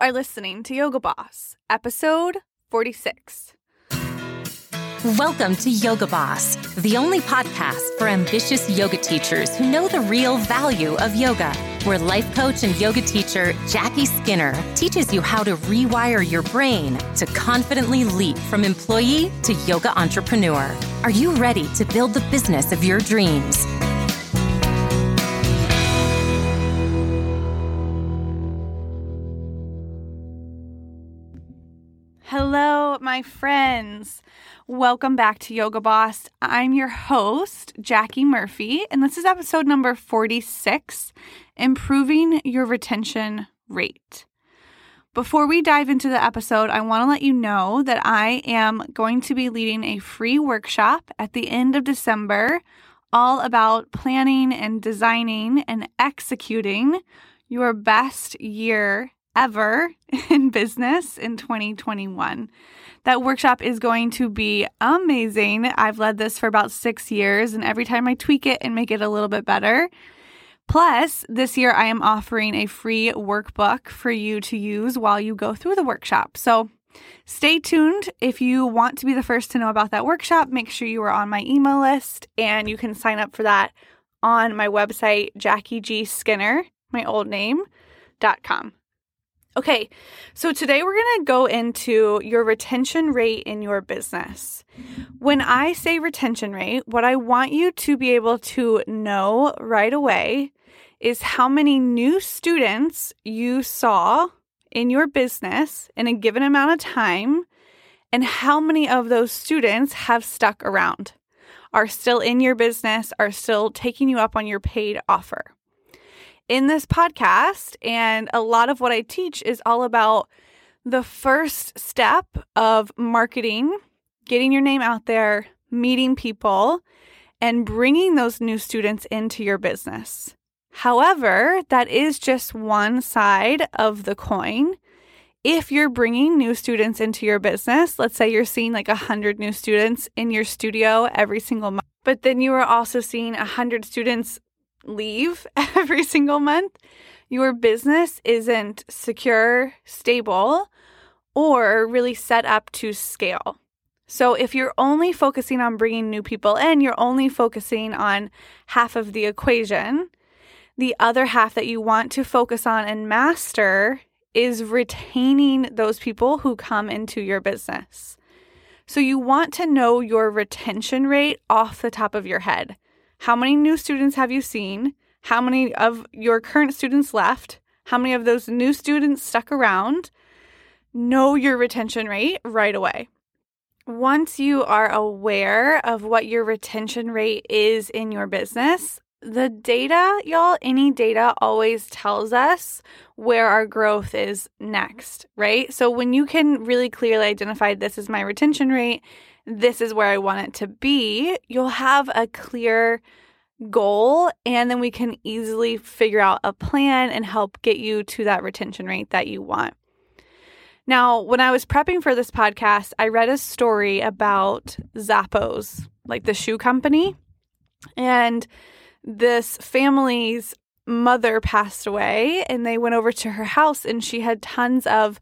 Are listening to Yoga Boss, episode 46. Welcome to Yoga Boss, the only podcast for ambitious yoga teachers who know the real value of yoga. Where life coach and yoga teacher Jackie Skinner teaches you how to rewire your brain to confidently leap from employee to yoga entrepreneur. Are you ready to build the business of your dreams? My friends. Welcome back to Yoga Boss. I'm your host, Jackie Murphy, and this is episode number 46 Improving Your Retention Rate. Before we dive into the episode, I want to let you know that I am going to be leading a free workshop at the end of December all about planning and designing and executing your best year ever in business in 2021. That workshop is going to be amazing. I've led this for about six years, and every time I tweak it and make it a little bit better. Plus, this year I am offering a free workbook for you to use while you go through the workshop. So stay tuned. If you want to be the first to know about that workshop, make sure you are on my email list and you can sign up for that on my website, Jackie G Skinner, my old name, dot com. Okay, so today we're going to go into your retention rate in your business. When I say retention rate, what I want you to be able to know right away is how many new students you saw in your business in a given amount of time and how many of those students have stuck around, are still in your business, are still taking you up on your paid offer in this podcast. And a lot of what I teach is all about the first step of marketing, getting your name out there, meeting people, and bringing those new students into your business. However, that is just one side of the coin. If you're bringing new students into your business, let's say you're seeing like 100 new students in your studio every single month, but then you are also seeing 100 students leave every single month, your business isn't secure, stable, or really set up to scale. So, if you're only focusing on bringing new people in, you're only focusing on half of the equation. The other half that you want to focus on and master is retaining those people who come into your business. So, you want to know your retention rate off the top of your head. How many new students have you seen? How many of your current students left? How many of those new students stuck around? Know your retention rate right away. Once you are aware of what your retention rate is in your business, the data, y'all, any data always tells us where our growth is next, right? So when you can really clearly identify this is my retention rate this is where I want it to be, you'll have a clear goal and then we can easily figure out a plan and help get you to that retention rate that you want. Now, when I was prepping for this podcast, I read a story about Zappos, like the shoe company, and this family's mother passed away and they went over to her house and she had tons of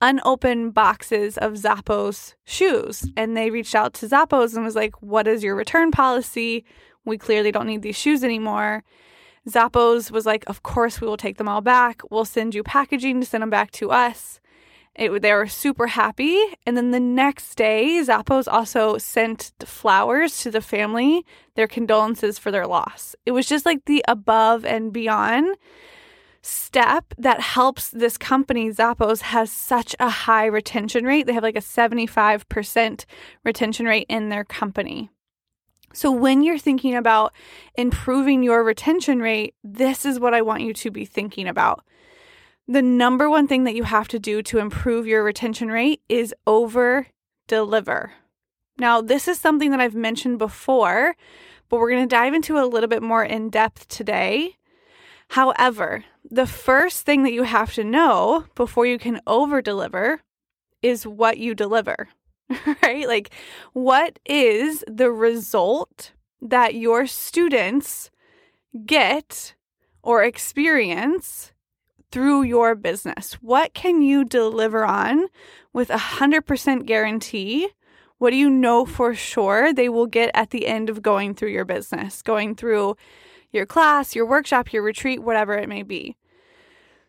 unopened boxes of Zappos shoes. And they reached out to Zappos and was like, What is your return policy? We clearly don't need these shoes anymore. Zappos was like, Of course, we will take them all back. We'll send you packaging to send them back to us. It, they were super happy. And then the next day, Zappos also sent flowers to the family, their condolences for their loss. It was just like the above and beyond step that helps this company, Zappos, has such a high retention rate. They have like a 75% retention rate in their company. So, when you're thinking about improving your retention rate, this is what I want you to be thinking about the number one thing that you have to do to improve your retention rate is over deliver. Now, this is something that I've mentioned before, but we're going to dive into a little bit more in depth today. However, the first thing that you have to know before you can over deliver is what you deliver, right? Like, what is the result that your students get or experience through your business. What can you deliver on with a 100% guarantee? What do you know for sure they will get at the end of going through your business, going through your class, your workshop, your retreat, whatever it may be?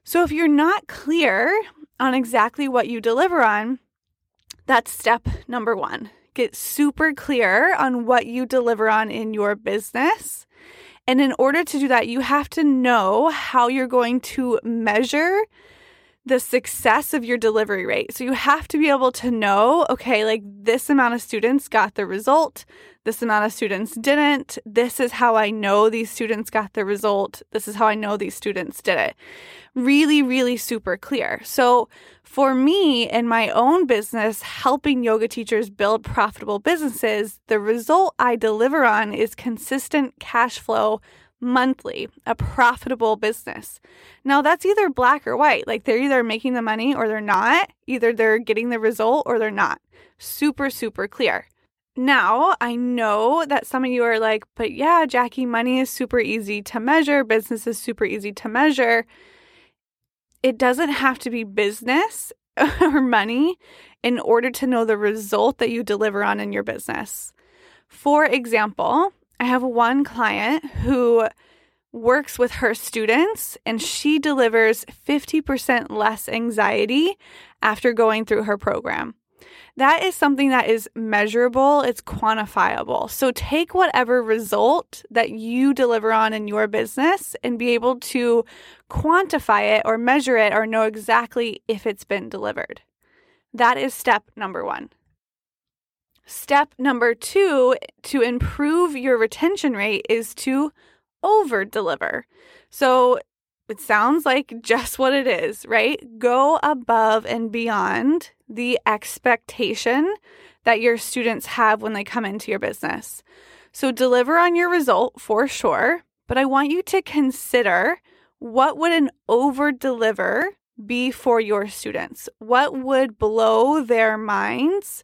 So, if you're not clear on exactly what you deliver on, that's step number one. Get super clear on what you deliver on in your business. And in order to do that, you have to know how you're going to measure the success of your delivery rate. So you have to be able to know okay, like this amount of students got the result, this amount of students didn't. This is how I know these students got the result. This is how I know these students did it. Really, really super clear. So, for me in my own business, helping yoga teachers build profitable businesses, the result I deliver on is consistent cash flow monthly, a profitable business. Now, that's either black or white. Like they're either making the money or they're not. Either they're getting the result or they're not. Super, super clear. Now, I know that some of you are like, but yeah, Jackie, money is super easy to measure, business is super easy to measure. It doesn't have to be business or money in order to know the result that you deliver on in your business. For example, I have one client who works with her students and she delivers 50% less anxiety after going through her program. That is something that is measurable, it's quantifiable. So take whatever result that you deliver on in your business and be able to quantify it or measure it or know exactly if it's been delivered. That is step number one. Step number two to improve your retention rate is to over deliver. So it sounds like just what it is, right? Go above and beyond the expectation that your students have when they come into your business. So deliver on your result for sure, but I want you to consider what would an over deliver be for your students? What would blow their minds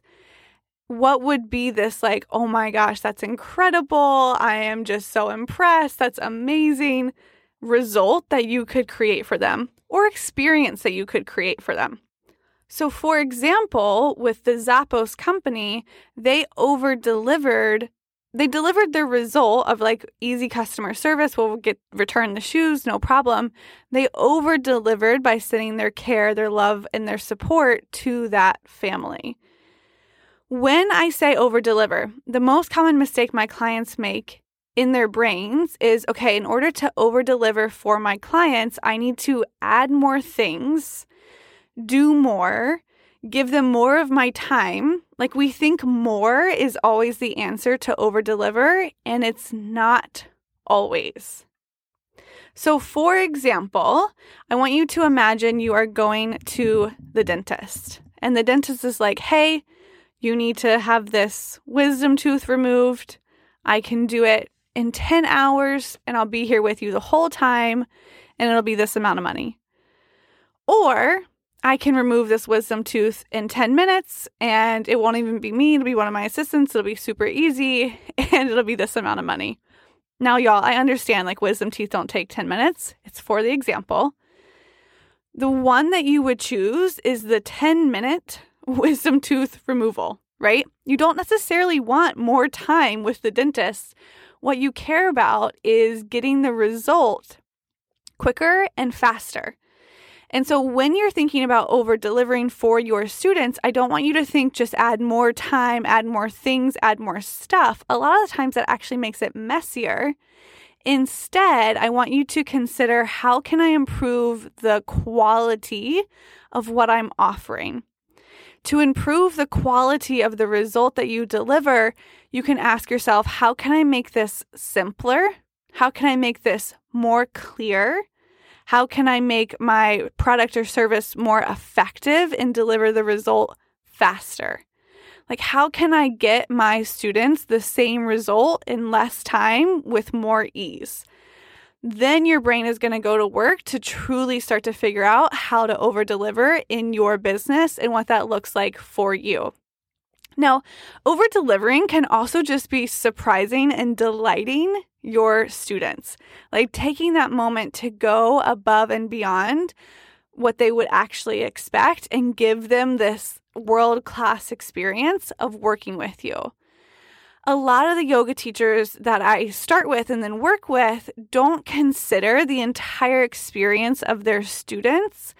what would be this like, oh my gosh, that's incredible. I am just so impressed. That's amazing result that you could create for them or experience that you could create for them. So, for example, with the Zappos company, they over delivered. They delivered their result of like easy customer service. We'll get return the shoes, no problem. They over delivered by sending their care, their love, and their support to that family. When I say over deliver, the most common mistake my clients make in their brains is okay, in order to over deliver for my clients, I need to add more things, do more, give them more of my time. Like we think more is always the answer to over deliver, and it's not always. So, for example, I want you to imagine you are going to the dentist, and the dentist is like, hey, you need to have this wisdom tooth removed. I can do it in 10 hours and I'll be here with you the whole time and it'll be this amount of money. Or I can remove this wisdom tooth in 10 minutes and it won't even be me, it'll be one of my assistants. It'll be super easy and it'll be this amount of money. Now, y'all, I understand like wisdom teeth don't take 10 minutes. It's for the example. The one that you would choose is the 10 minute wisdom tooth removal, right? You don't necessarily want more time with the dentist. What you care about is getting the result quicker and faster. And so when you're thinking about over delivering for your students, I don't want you to think just add more time, add more things, add more stuff. A lot of the times that actually makes it messier. Instead, I want you to consider how can I improve the quality of what I'm offering? To improve the quality of the result that you deliver, you can ask yourself, how can I make this simpler? How can I make this more clear? How can I make my product or service more effective and deliver the result faster? Like, how can I get my students the same result in less time with more ease? Then your brain is going to go to work to truly start to figure out how to over deliver in your business and what that looks like for you. Now, over delivering can also just be surprising and delighting your students. Like taking that moment to go above and beyond what they would actually expect and give them this world class experience of working with you. A lot of the yoga teachers that I start with and then work with don't consider the entire experience of their students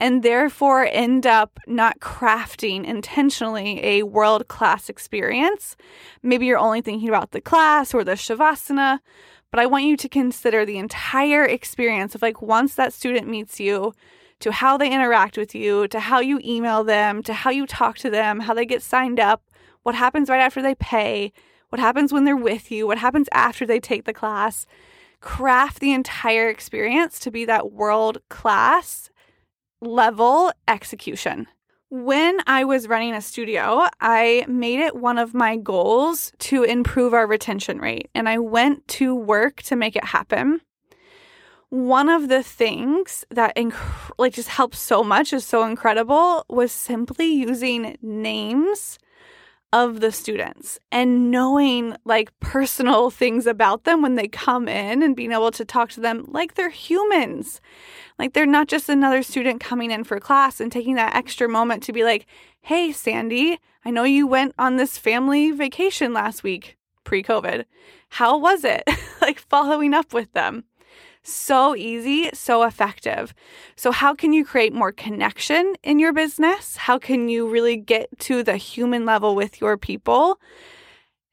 and therefore end up not crafting intentionally a world class experience. Maybe you're only thinking about the class or the Shavasana, but I want you to consider the entire experience of like once that student meets you, to how they interact with you, to how you email them, to how you talk to them, how they get signed up, what happens right after they pay, what happens when they're with you, what happens after they take the class. Craft the entire experience to be that world class level execution. When I was running a studio, I made it one of my goals to improve our retention rate, and I went to work to make it happen. One of the things that inc- like just helps so much is so incredible was simply using names of the students and knowing like personal things about them when they come in and being able to talk to them like they're humans. Like they're not just another student coming in for class and taking that extra moment to be like, hey, Sandy, I know you went on this family vacation last week pre COVID. How was it? like following up with them. So easy, so effective. So, how can you create more connection in your business? How can you really get to the human level with your people?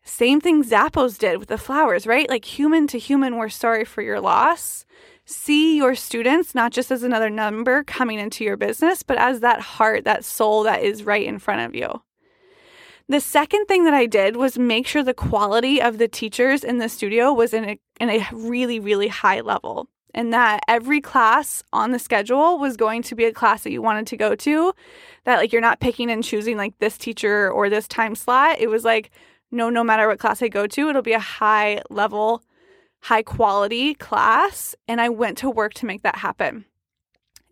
Same thing Zappos did with the flowers, right? Like human to human, we're sorry for your loss. See your students not just as another number coming into your business, but as that heart, that soul that is right in front of you. The second thing that I did was make sure the quality of the teachers in the studio was in a, in a really, really high level. And that every class on the schedule was going to be a class that you wanted to go to. That, like, you're not picking and choosing, like, this teacher or this time slot. It was like, no, no matter what class I go to, it'll be a high level, high quality class. And I went to work to make that happen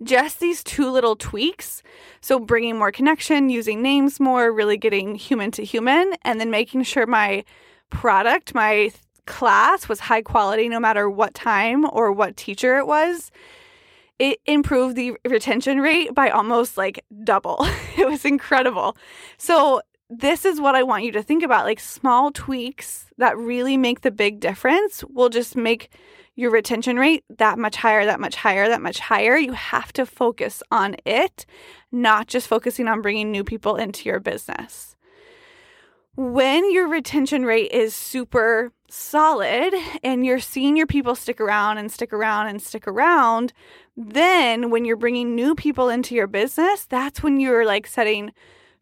just these two little tweaks. So, bringing more connection, using names more, really getting human to human, and then making sure my product, my class was high quality no matter what time or what teacher it was. It improved the retention rate by almost like double. it was incredible. So, this is what I want you to think about like small tweaks that really make the big difference will just make your retention rate that much higher, that much higher, that much higher. You have to focus on it, not just focusing on bringing new people into your business. When your retention rate is super solid and you're seeing your people stick around and stick around and stick around, then when you're bringing new people into your business, that's when you're like setting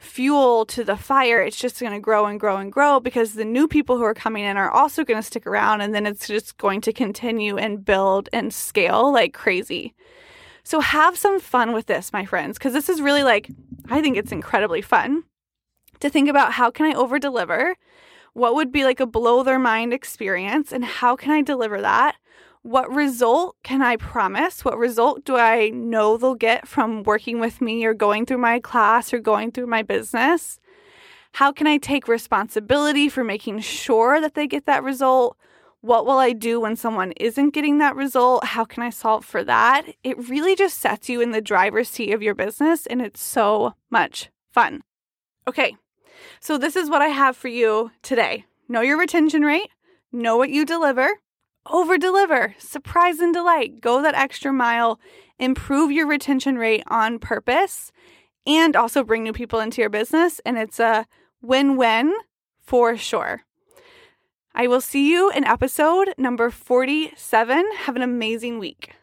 fuel to the fire, it's just going to grow and grow and grow because the new people who are coming in are also going to stick around and then it's just going to continue and build and scale like crazy. So have some fun with this, my friends, because this is really like, I think it's incredibly fun to think about how can I over deliver? What would be like a blow their mind experience and how can I deliver that? What result can I promise? What result do I know they'll get from working with me or going through my class or going through my business? How can I take responsibility for making sure that they get that result? What will I do when someone isn't getting that result? How can I solve for that? It really just sets you in the driver's seat of your business, and it's so much fun. Okay, so this is what I have for you today know your retention rate, know what you deliver, over deliver, surprise and delight, go that extra mile, improve your retention rate on purpose, and also bring new people into your business. And it's a win win for sure. I will see you in episode number 47. Have an amazing week.